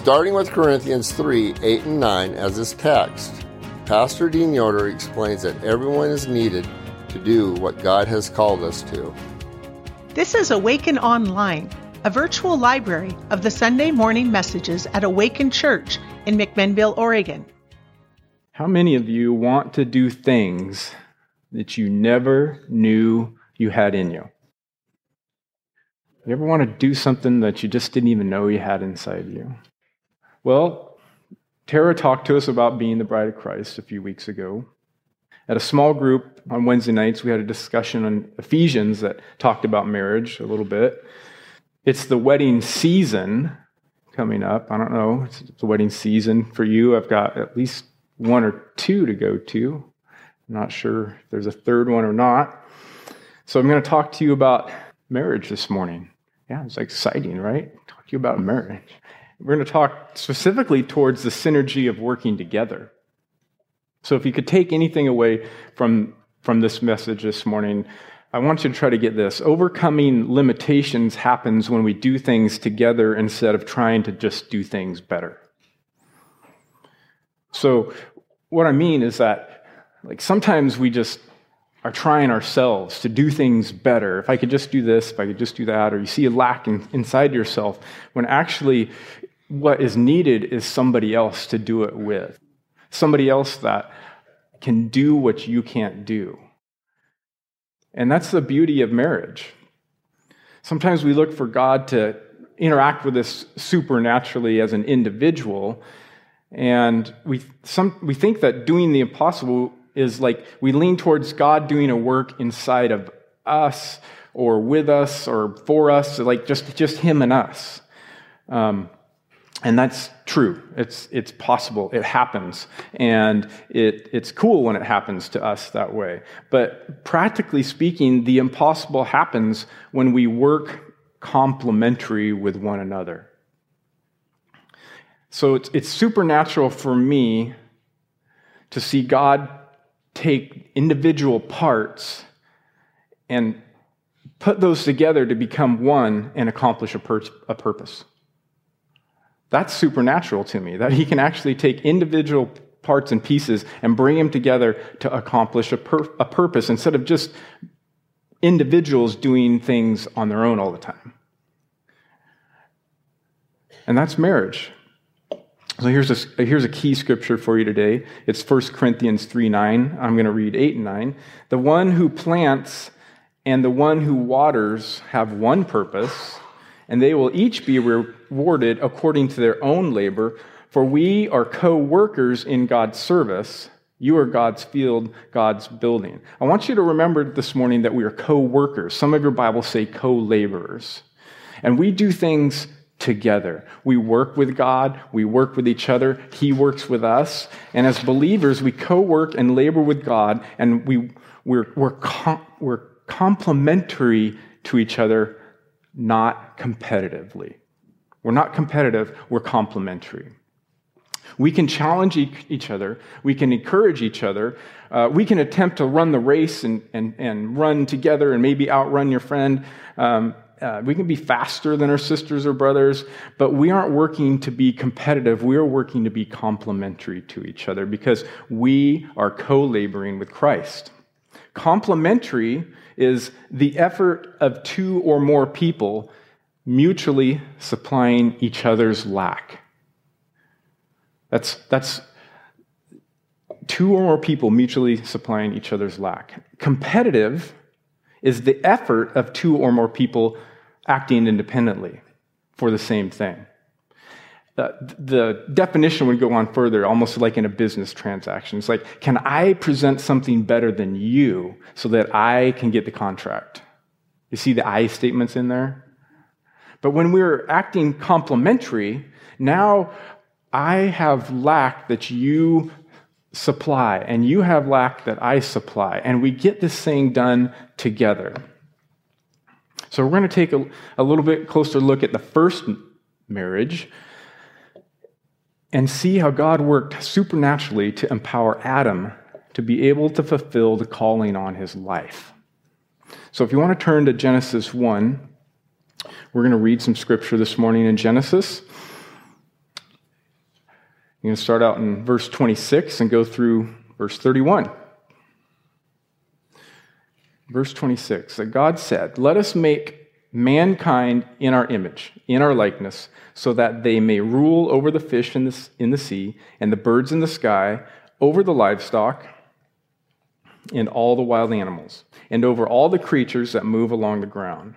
starting with Corinthians 3 8 and 9 as this text. Pastor Dean Yoder explains that everyone is needed to do what God has called us to. This is Awaken Online, a virtual library of the Sunday morning messages at Awaken Church in McMinnville, Oregon. How many of you want to do things that you never knew you had in you? You ever want to do something that you just didn't even know you had inside you? Well, Tara talked to us about being the bride of Christ a few weeks ago. At a small group on Wednesday nights, we had a discussion on Ephesians that talked about marriage a little bit. It's the wedding season coming up. I don't know, it's the wedding season for you. I've got at least one or two to go to. I'm not sure if there's a third one or not. So I'm going to talk to you about marriage this morning. Yeah, it's exciting, right? Talk to you about marriage. We're going to talk specifically towards the synergy of working together. So if you could take anything away from, from this message this morning, I want you to try to get this. Overcoming limitations happens when we do things together instead of trying to just do things better. So, what I mean is that, like, sometimes we just are trying ourselves to do things better. If I could just do this, if I could just do that, or you see a lack in, inside yourself, when actually what is needed is somebody else to do it with. Somebody else that can do what you can't do. And that's the beauty of marriage. Sometimes we look for God to interact with us supernaturally as an individual, and we, some, we think that doing the impossible is like we lean towards God doing a work inside of us or with us or for us, like just, just Him and us. Um, and that's true. It's, it's possible. It happens. And it, it's cool when it happens to us that way. But practically speaking, the impossible happens when we work complementary with one another. So it's, it's supernatural for me to see God take individual parts and put those together to become one and accomplish a, pur- a purpose. That's supernatural to me, that he can actually take individual parts and pieces and bring them together to accomplish a, pur- a purpose instead of just individuals doing things on their own all the time. And that's marriage. So here's a, here's a key scripture for you today. It's 1 Corinthians 3 9. I'm going to read 8 and 9. The one who plants and the one who waters have one purpose and they will each be rewarded according to their own labor. For we are co workers in God's service. You are God's field, God's building. I want you to remember this morning that we are co workers. Some of your Bibles say co laborers. And we do things together. We work with God, we work with each other, He works with us. And as believers, we co work and labor with God, and we, we're, we're, com- we're complementary to each other not competitively. We're not competitive, we're complementary. We can challenge each other, we can encourage each other, uh, we can attempt to run the race and, and, and run together and maybe outrun your friend. Um, uh, we can be faster than our sisters or brothers, but we aren't working to be competitive. We are working to be complementary to each other because we are co laboring with Christ. Complementary is the effort of two or more people mutually supplying each other's lack. That's, that's two or more people mutually supplying each other's lack. Competitive is the effort of two or more people acting independently for the same thing uh, the definition would go on further, almost like in a business transaction. It's like, can I present something better than you so that I can get the contract? You see the I statements in there? But when we're acting complementary, now I have lack that you supply, and you have lack that I supply, and we get this thing done together. So we're going to take a, a little bit closer look at the first marriage and see how God worked supernaturally to empower Adam to be able to fulfill the calling on his life. So, if you want to turn to Genesis 1, we're going to read some scripture this morning in Genesis. I'm going to start out in verse 26 and go through verse 31. Verse 26 that God said, Let us make mankind in our image, in our likeness, so that they may rule over the fish in the, in the sea and the birds in the sky, over the livestock and all the wild animals, and over all the creatures that move along the ground.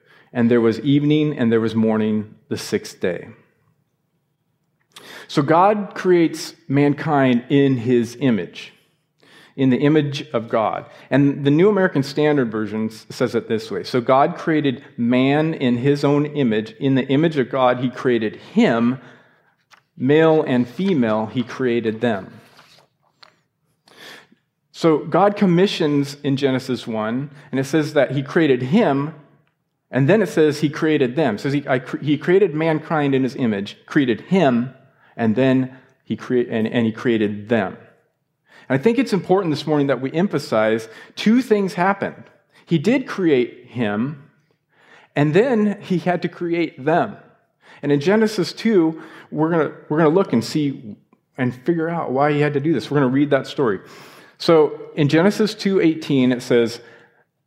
And there was evening and there was morning the sixth day. So God creates mankind in his image, in the image of God. And the New American Standard Version says it this way So God created man in his own image. In the image of God, he created him, male and female, he created them. So God commissions in Genesis 1, and it says that he created him, and then it says he created them. It says he, I, he created mankind in his image, created him, and then he, crea- and, and he created them. And I think it's important this morning that we emphasize two things happened. He did create him, and then he had to create them. And in Genesis 2, we're going we're going to look and see and figure out why he had to do this. We're going to read that story. So in Genesis 2:18 it says,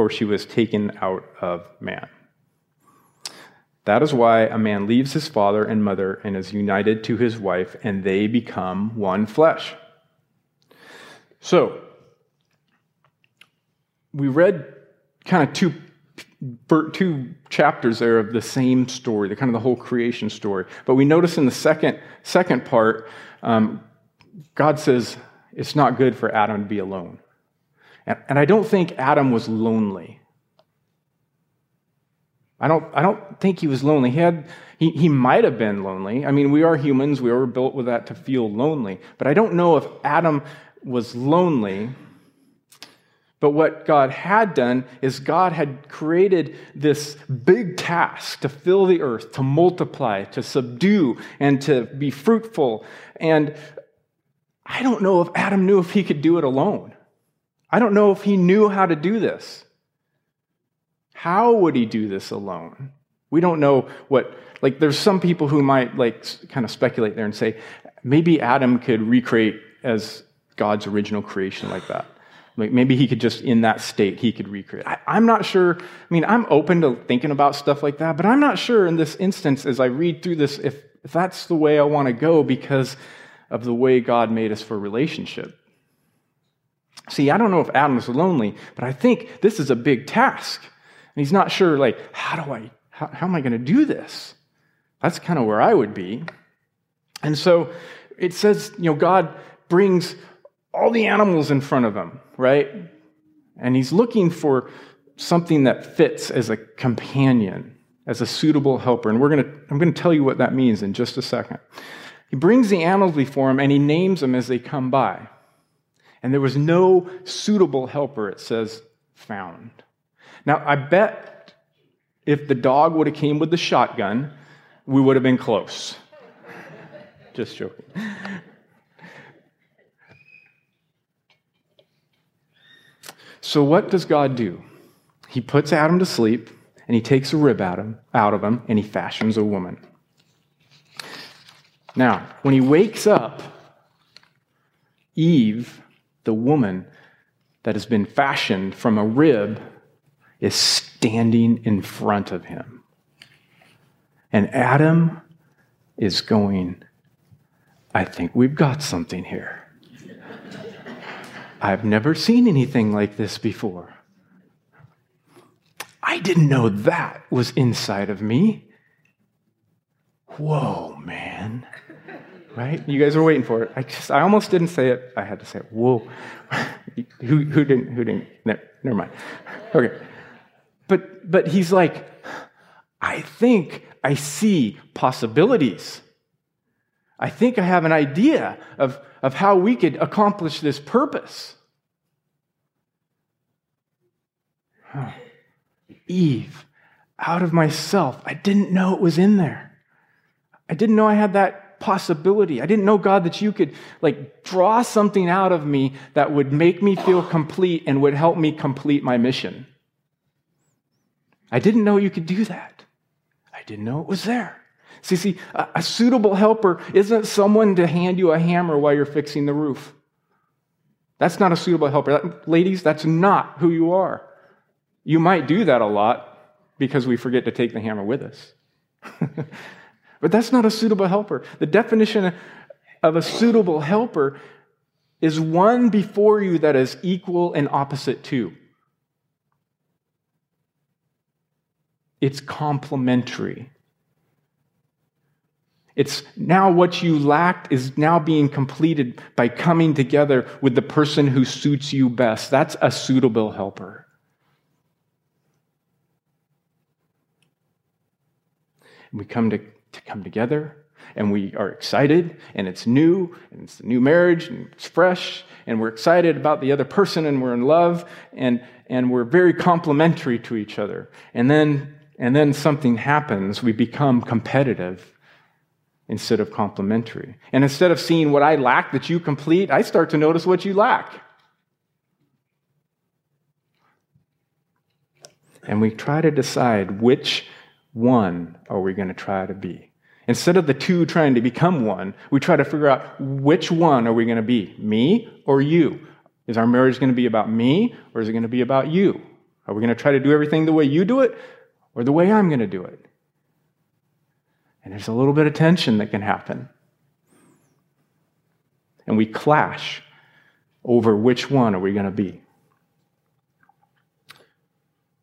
for she was taken out of man. That is why a man leaves his father and mother and is united to his wife, and they become one flesh. So, we read kind of two two chapters there of the same story, the kind of the whole creation story. But we notice in the second second part um, God says it's not good for Adam to be alone. And, I don't think Adam was lonely. I don't, I don't think he was lonely. He, had, he, he might have been lonely. I mean, we are humans, we were built with that to feel lonely. But I don't know if Adam was lonely. But what God had done is God had created this big task to fill the earth, to multiply, to subdue, and to be fruitful. And I don't know if Adam knew if he could do it alone. I don't know if he knew how to do this. How would he do this alone? We don't know what, like, there's some people who might, like, kind of speculate there and say, maybe Adam could recreate as God's original creation like that. Like maybe he could just, in that state, he could recreate. I, am not sure. I mean, I'm open to thinking about stuff like that, but I'm not sure in this instance, as I read through this, if, if that's the way I want to go because of the way God made us for relationship. See, I don't know if Adam was lonely, but I think this is a big task. And he's not sure, like, how do I, how, how am I going to do this? That's kind of where I would be. And so it says, you know, God brings all the animals in front of him, right? And he's looking for something that fits as a companion, as a suitable helper. And we're gonna, I'm going to tell you what that means in just a second. He brings the animals before him and he names them as they come by. And there was no suitable helper, it says, found. Now, I bet if the dog would have came with the shotgun, we would have been close. Just joking. So, what does God do? He puts Adam to sleep, and he takes a rib out of him, and he fashions a woman. Now, when he wakes up, Eve, the woman that has been fashioned from a rib, is standing in front of him. And Adam is going, I think we've got something here. I've never seen anything like this before. I didn't know that was inside of me. Whoa, man. Right? You guys were waiting for it. I just I almost didn't say it. I had to say it. Whoa. who, who didn't who didn't never, never mind. Okay. But but he's like, I think I see possibilities. I think I have an idea of, of how we could accomplish this purpose. Huh. Eve, out of myself. I didn't know it was in there. I didn't know I had that possibility. I didn't know, God, that you could like draw something out of me that would make me feel complete and would help me complete my mission. I didn't know you could do that. I didn't know it was there. See, see, a, a suitable helper isn't someone to hand you a hammer while you're fixing the roof. That's not a suitable helper. That, ladies, that's not who you are. You might do that a lot because we forget to take the hammer with us. but that's not a suitable helper. The definition of a suitable helper is one before you that is equal and opposite to. It's complementary. It's now what you lacked is now being completed by coming together with the person who suits you best. That's a suitable helper. we come to, to come together and we are excited and it's new and it's a new marriage and it's fresh and we're excited about the other person and we're in love and, and we're very complementary to each other. And then and then something happens. We become competitive instead of complementary. And instead of seeing what i lack that you complete i start to notice what you lack. And we try to decide which one are we going to try to be? Instead of the two trying to become one, we try to figure out which one are we going to be, me or you? Is our marriage going to be about me or is it going to be about you? Are we going to try to do everything the way you do it or the way I'm going to do it? And there's a little bit of tension that can happen. And we clash over which one are we going to be.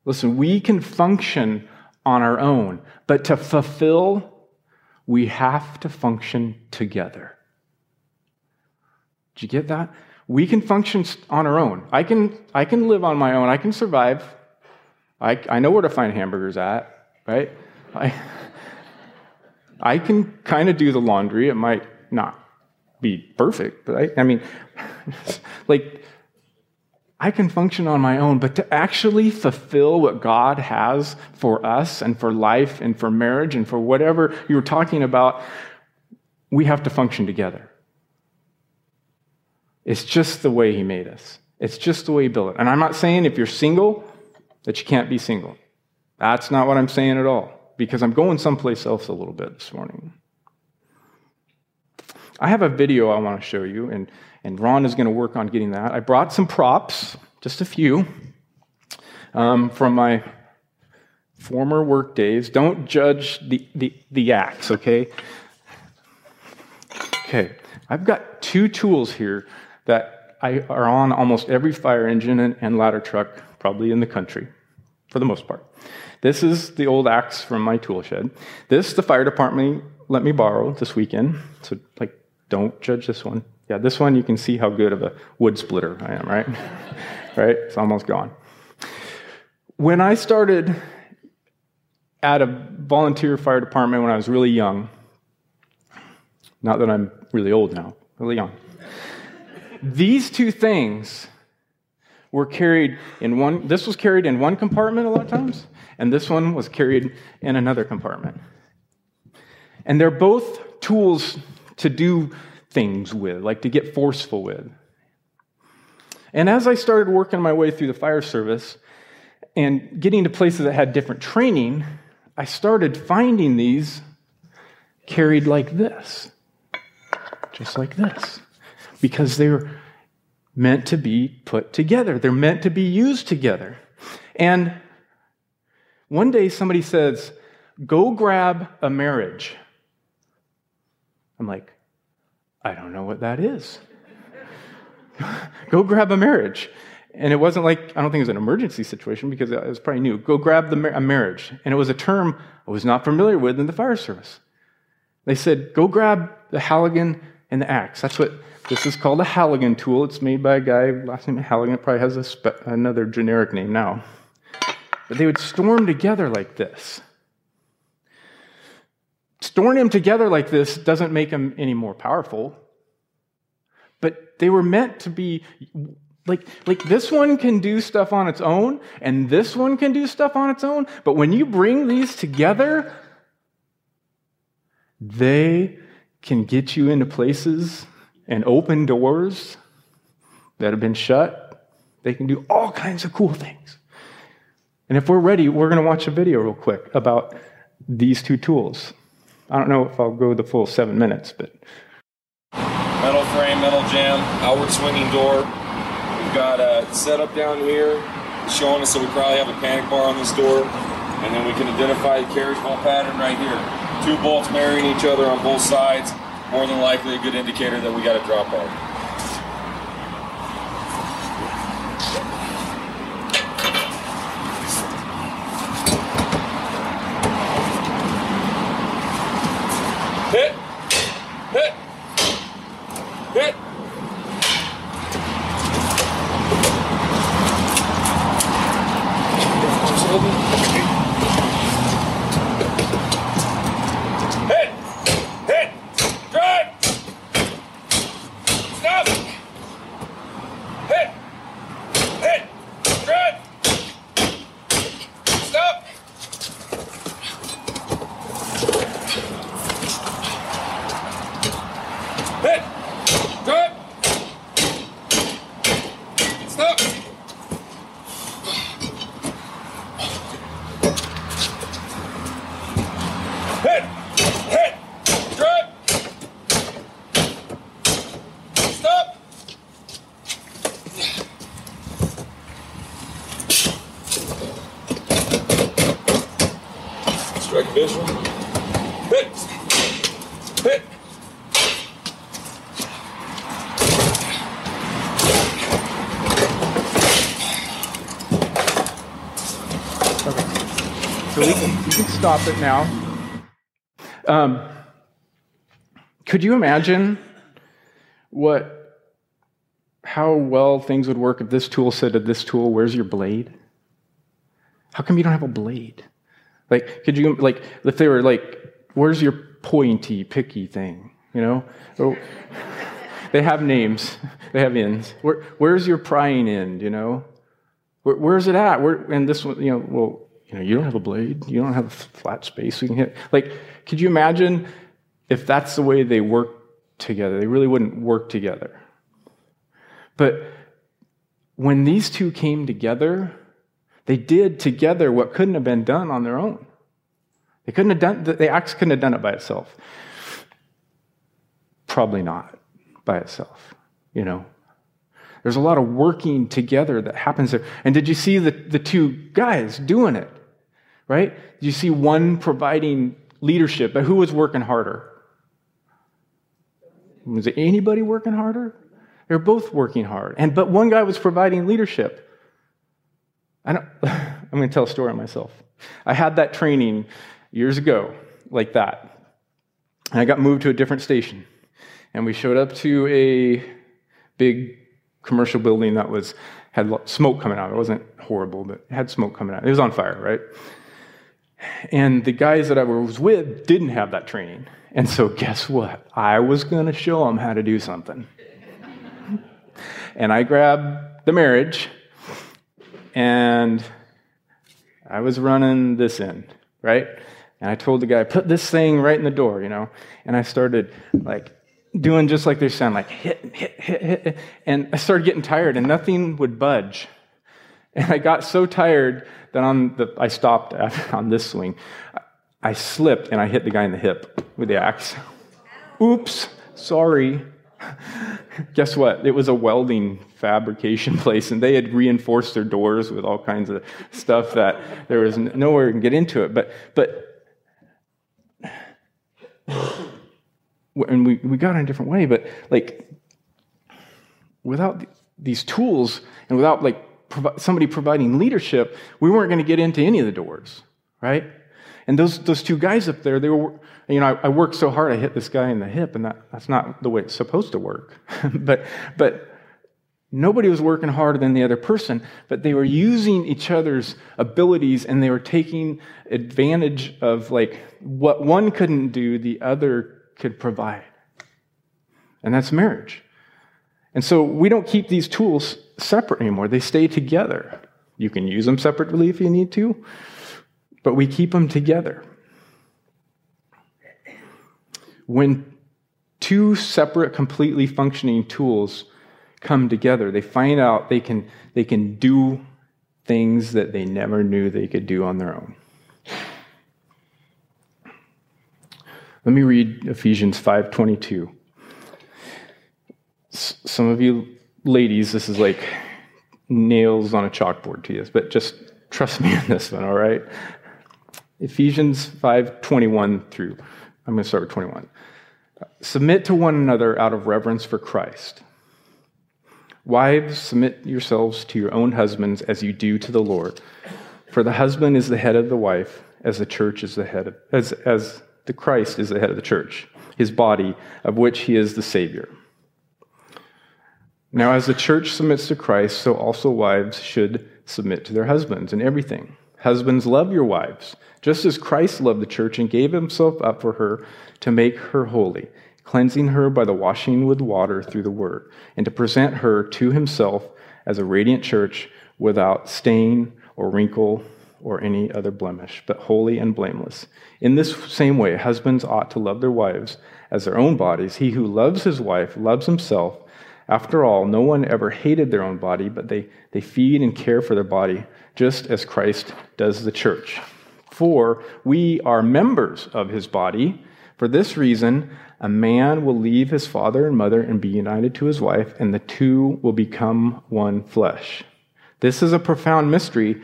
Listen, we can function on our own. But to fulfill, we have to function together. Did you get that? We can function on our own. I can, I can live on my own. I can survive. I, I know where to find hamburgers at, right? I, I can kind of do the laundry. It might not be perfect, but I, I mean, like, I can function on my own, but to actually fulfill what God has for us and for life and for marriage and for whatever you're talking about, we have to function together. It's just the way He made us. It's just the way He built it. And I'm not saying if you're single that you can't be single. That's not what I'm saying at all, because I'm going someplace else a little bit this morning. I have a video I want to show you, and and Ron is going to work on getting that. I brought some props, just a few, um, from my former work days. Don't judge the, the, the axe, okay? Okay, I've got two tools here that I, are on almost every fire engine and, and ladder truck, probably in the country, for the most part. This is the old axe from my tool shed. This, the fire department let me borrow this weekend. So, like, don't judge this one. Yeah, this one you can see how good of a wood splitter I am, right? right? It's almost gone. When I started at a volunteer fire department when I was really young. Not that I'm really old now, really young. These two things were carried in one, this was carried in one compartment a lot of times, and this one was carried in another compartment. And they're both tools to do things with, like to get forceful with. And as I started working my way through the fire service and getting to places that had different training, I started finding these carried like this, just like this, because they're meant to be put together. They're meant to be used together. And one day somebody says, Go grab a marriage. I'm like, I don't know what that is. Go grab a marriage. And it wasn't like, I don't think it was an emergency situation because it was probably new. Go grab the, a marriage. And it was a term I was not familiar with in the fire service. They said, go grab the Halligan and the axe. That's what this is called a Halligan tool. It's made by a guy, last name Halligan, probably has spe- another generic name now. But they would storm together like this. Storing them together like this doesn't make them any more powerful, but they were meant to be like, like this one can do stuff on its own, and this one can do stuff on its own. But when you bring these together, they can get you into places and open doors that have been shut. They can do all kinds of cool things. And if we're ready, we're going to watch a video real quick about these two tools. I don't know if I'll go the full seven minutes, but. Metal frame, metal jamb, outward swinging door, We've got uh, a setup down here showing us that we probably have a panic bar on this door. And then we can identify the carriage bolt pattern right here. Two bolts marrying each other on both sides. More than likely a good indicator that we got a drop bar. Hit! Hit! Hit! Hit! Hit! Drive! Stop! Hit! Hit! Drive! Stop! Hit! Drive! Stop! Hit! Hit! Drive! Stop! Strike visual. Hit! Hit! So we can, you can stop it now. Um, could you imagine what, how well things would work if this tool said to this tool, "Where's your blade?" How come you don't have a blade? Like, could you like if they were like, "Where's your pointy, picky thing?" You know, or, they have names, they have ends. Where, where's your prying end? You know, where, where's it at? Where, and this one, you know, well, you know, you don't have a blade, you don't have a flat space you can hit. Like, could you imagine if that's the way they work together? They really wouldn't work together. But when these two came together, they did together what couldn't have been done on their own. They couldn't have done the axe couldn't have done it by itself. Probably not by itself, you know. There's a lot of working together that happens there. And did you see the, the two guys doing it? Right? You see one providing leadership? But who was working harder? Was anybody working harder? They're both working hard. And but one guy was providing leadership. I don't, I'm going to tell a story myself. I had that training years ago, like that. And I got moved to a different station. And we showed up to a big commercial building that was had smoke coming out. It wasn't horrible, but it had smoke coming out. It was on fire, right? And the guys that I was with didn't have that training. And so, guess what? I was going to show them how to do something. and I grabbed the marriage and I was running this in, right? And I told the guy, put this thing right in the door, you know? And I started like doing just like they sound, like hit, hit, hit, hit. And I started getting tired and nothing would budge. And I got so tired that on the, I stopped on this swing. I slipped and I hit the guy in the hip with the axe. Oops, sorry. Guess what? It was a welding fabrication place, and they had reinforced their doors with all kinds of stuff that there was nowhere to get into it. But, but and we, we got in a different way, but like without these tools and without like somebody providing leadership, we weren't going to get into any of the doors, right? And those, those two guys up there, they were, you know, I, I worked so hard, I hit this guy in the hip, and that, that's not the way it's supposed to work. but, but nobody was working harder than the other person, but they were using each other's abilities and they were taking advantage of like what one couldn't do, the other could provide. And that's marriage. And so we don't keep these tools separate anymore. They stay together. You can use them separately if you need to, but we keep them together. When two separate, completely functioning tools come together, they find out they can, they can do things that they never knew they could do on their own. Let me read Ephesians 5:22. Some of you ladies, this is like nails on a chalkboard to you, but just trust me on this one, all right? Ephesians 5:21 through I'm going to start with 21. Submit to one another out of reverence for Christ. Wives, submit yourselves to your own husbands as you do to the Lord. For the husband is the head of the wife, as the church is the head of, as, as the Christ is the head of the church, his body, of which he is the Savior. Now, as the church submits to Christ, so also wives should submit to their husbands in everything. Husbands, love your wives, just as Christ loved the church and gave himself up for her to make her holy, cleansing her by the washing with water through the word, and to present her to himself as a radiant church without stain or wrinkle or any other blemish, but holy and blameless. In this same way, husbands ought to love their wives as their own bodies. He who loves his wife loves himself. After all, no one ever hated their own body, but they, they feed and care for their body, just as Christ does the church. For we are members of his body. For this reason, a man will leave his father and mother and be united to his wife, and the two will become one flesh. This is a profound mystery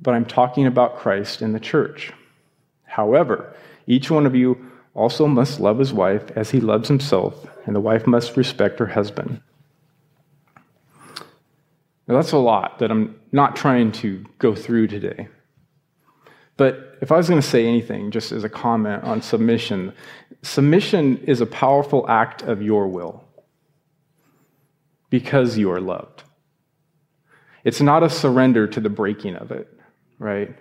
but I'm talking about Christ and the church. However, each one of you also must love his wife as he loves himself, and the wife must respect her husband. Now, that's a lot that I'm not trying to go through today. But if I was going to say anything, just as a comment on submission, submission is a powerful act of your will because you are loved. It's not a surrender to the breaking of it right?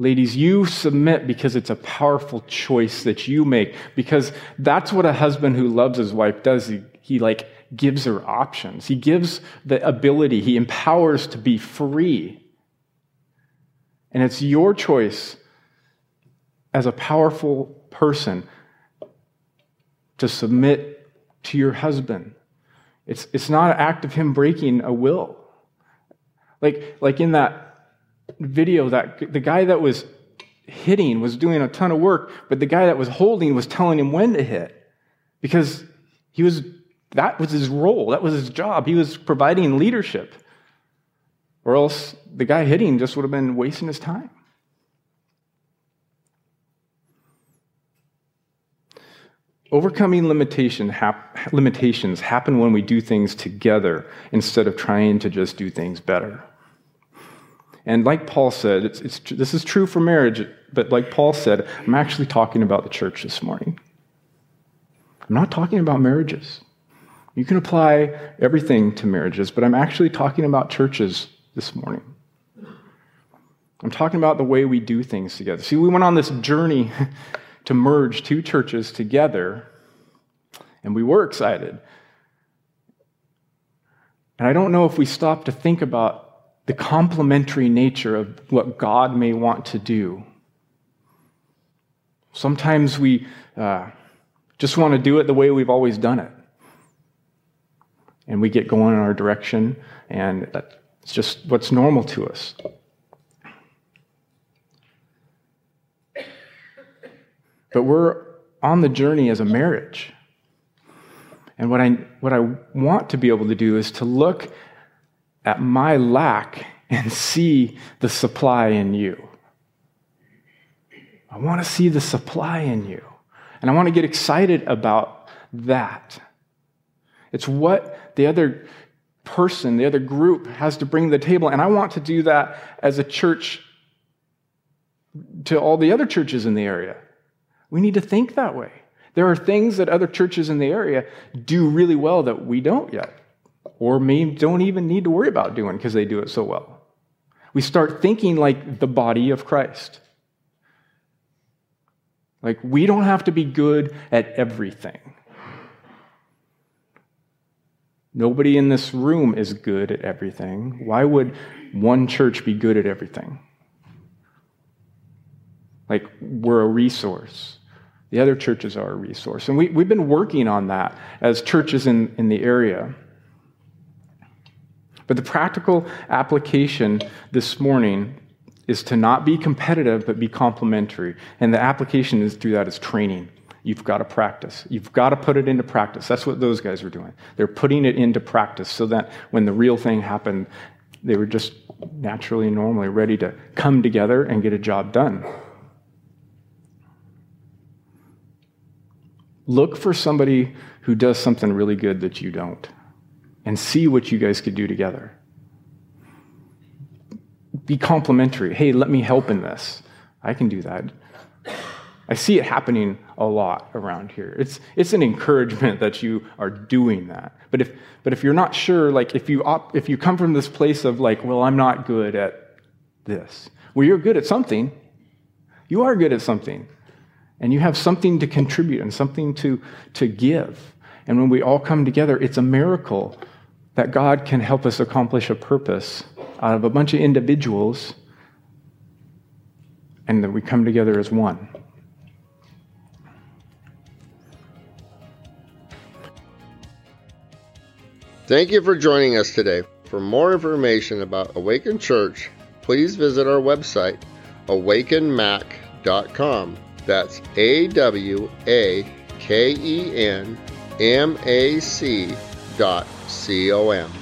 Ladies, you submit because it's a powerful choice that you make, because that's what a husband who loves his wife does. He, he like gives her options. He gives the ability, he empowers to be free. And it's your choice as a powerful person to submit to your husband. It's, it's not an act of him breaking a will. Like, like in that video that the guy that was hitting was doing a ton of work, but the guy that was holding was telling him when to hit because he was that was his role, that was his job. He was providing leadership. Or else the guy hitting just would have been wasting his time. Overcoming limitation hap- limitations happen when we do things together instead of trying to just do things better. And like Paul said, it's, it's, this is true for marriage, but like Paul said, I'm actually talking about the church this morning. I'm not talking about marriages. You can apply everything to marriages, but I'm actually talking about churches this morning. I'm talking about the way we do things together. See, we went on this journey to merge two churches together, and we were excited. And I don't know if we stop to think about the complementary nature of what God may want to do. Sometimes we uh, just want to do it the way we've always done it. And we get going in our direction, and it's just what's normal to us. But we're on the journey as a marriage. And what I, what I want to be able to do is to look at my lack and see the supply in you. I want to see the supply in you. And I want to get excited about that. It's what the other person, the other group has to bring to the table. And I want to do that as a church to all the other churches in the area. We need to think that way. There are things that other churches in the area do really well that we don't yet, or maybe don't even need to worry about doing because they do it so well. We start thinking like the body of Christ. Like, we don't have to be good at everything. Nobody in this room is good at everything. Why would one church be good at everything? Like, we're a resource. The other churches are a resource. And we, we've been working on that as churches in, in the area. But the practical application this morning is to not be competitive, but be complementary. And the application is through that is training. You've got to practice. You've got to put it into practice. That's what those guys were doing. They're putting it into practice so that when the real thing happened, they were just naturally, normally ready to come together and get a job done. Look for somebody who does something really good that you don't and see what you guys could do together. Be complementary. Hey, let me help in this. I can do that. I see it happening a lot around here. It's, it's an encouragement that you are doing that. But if, but if you're not sure, like if you, op, if you come from this place of like, well, I'm not good at this, well, you're good at something. You are good at something and you have something to contribute and something to, to give. And when we all come together, it's a miracle that God can help us accomplish a purpose out of a bunch of individuals and that we come together as one. Thank you for joining us today. For more information about Awaken Church, please visit our website, awakenmac.com. That's A W A K E N M A C dot C O M.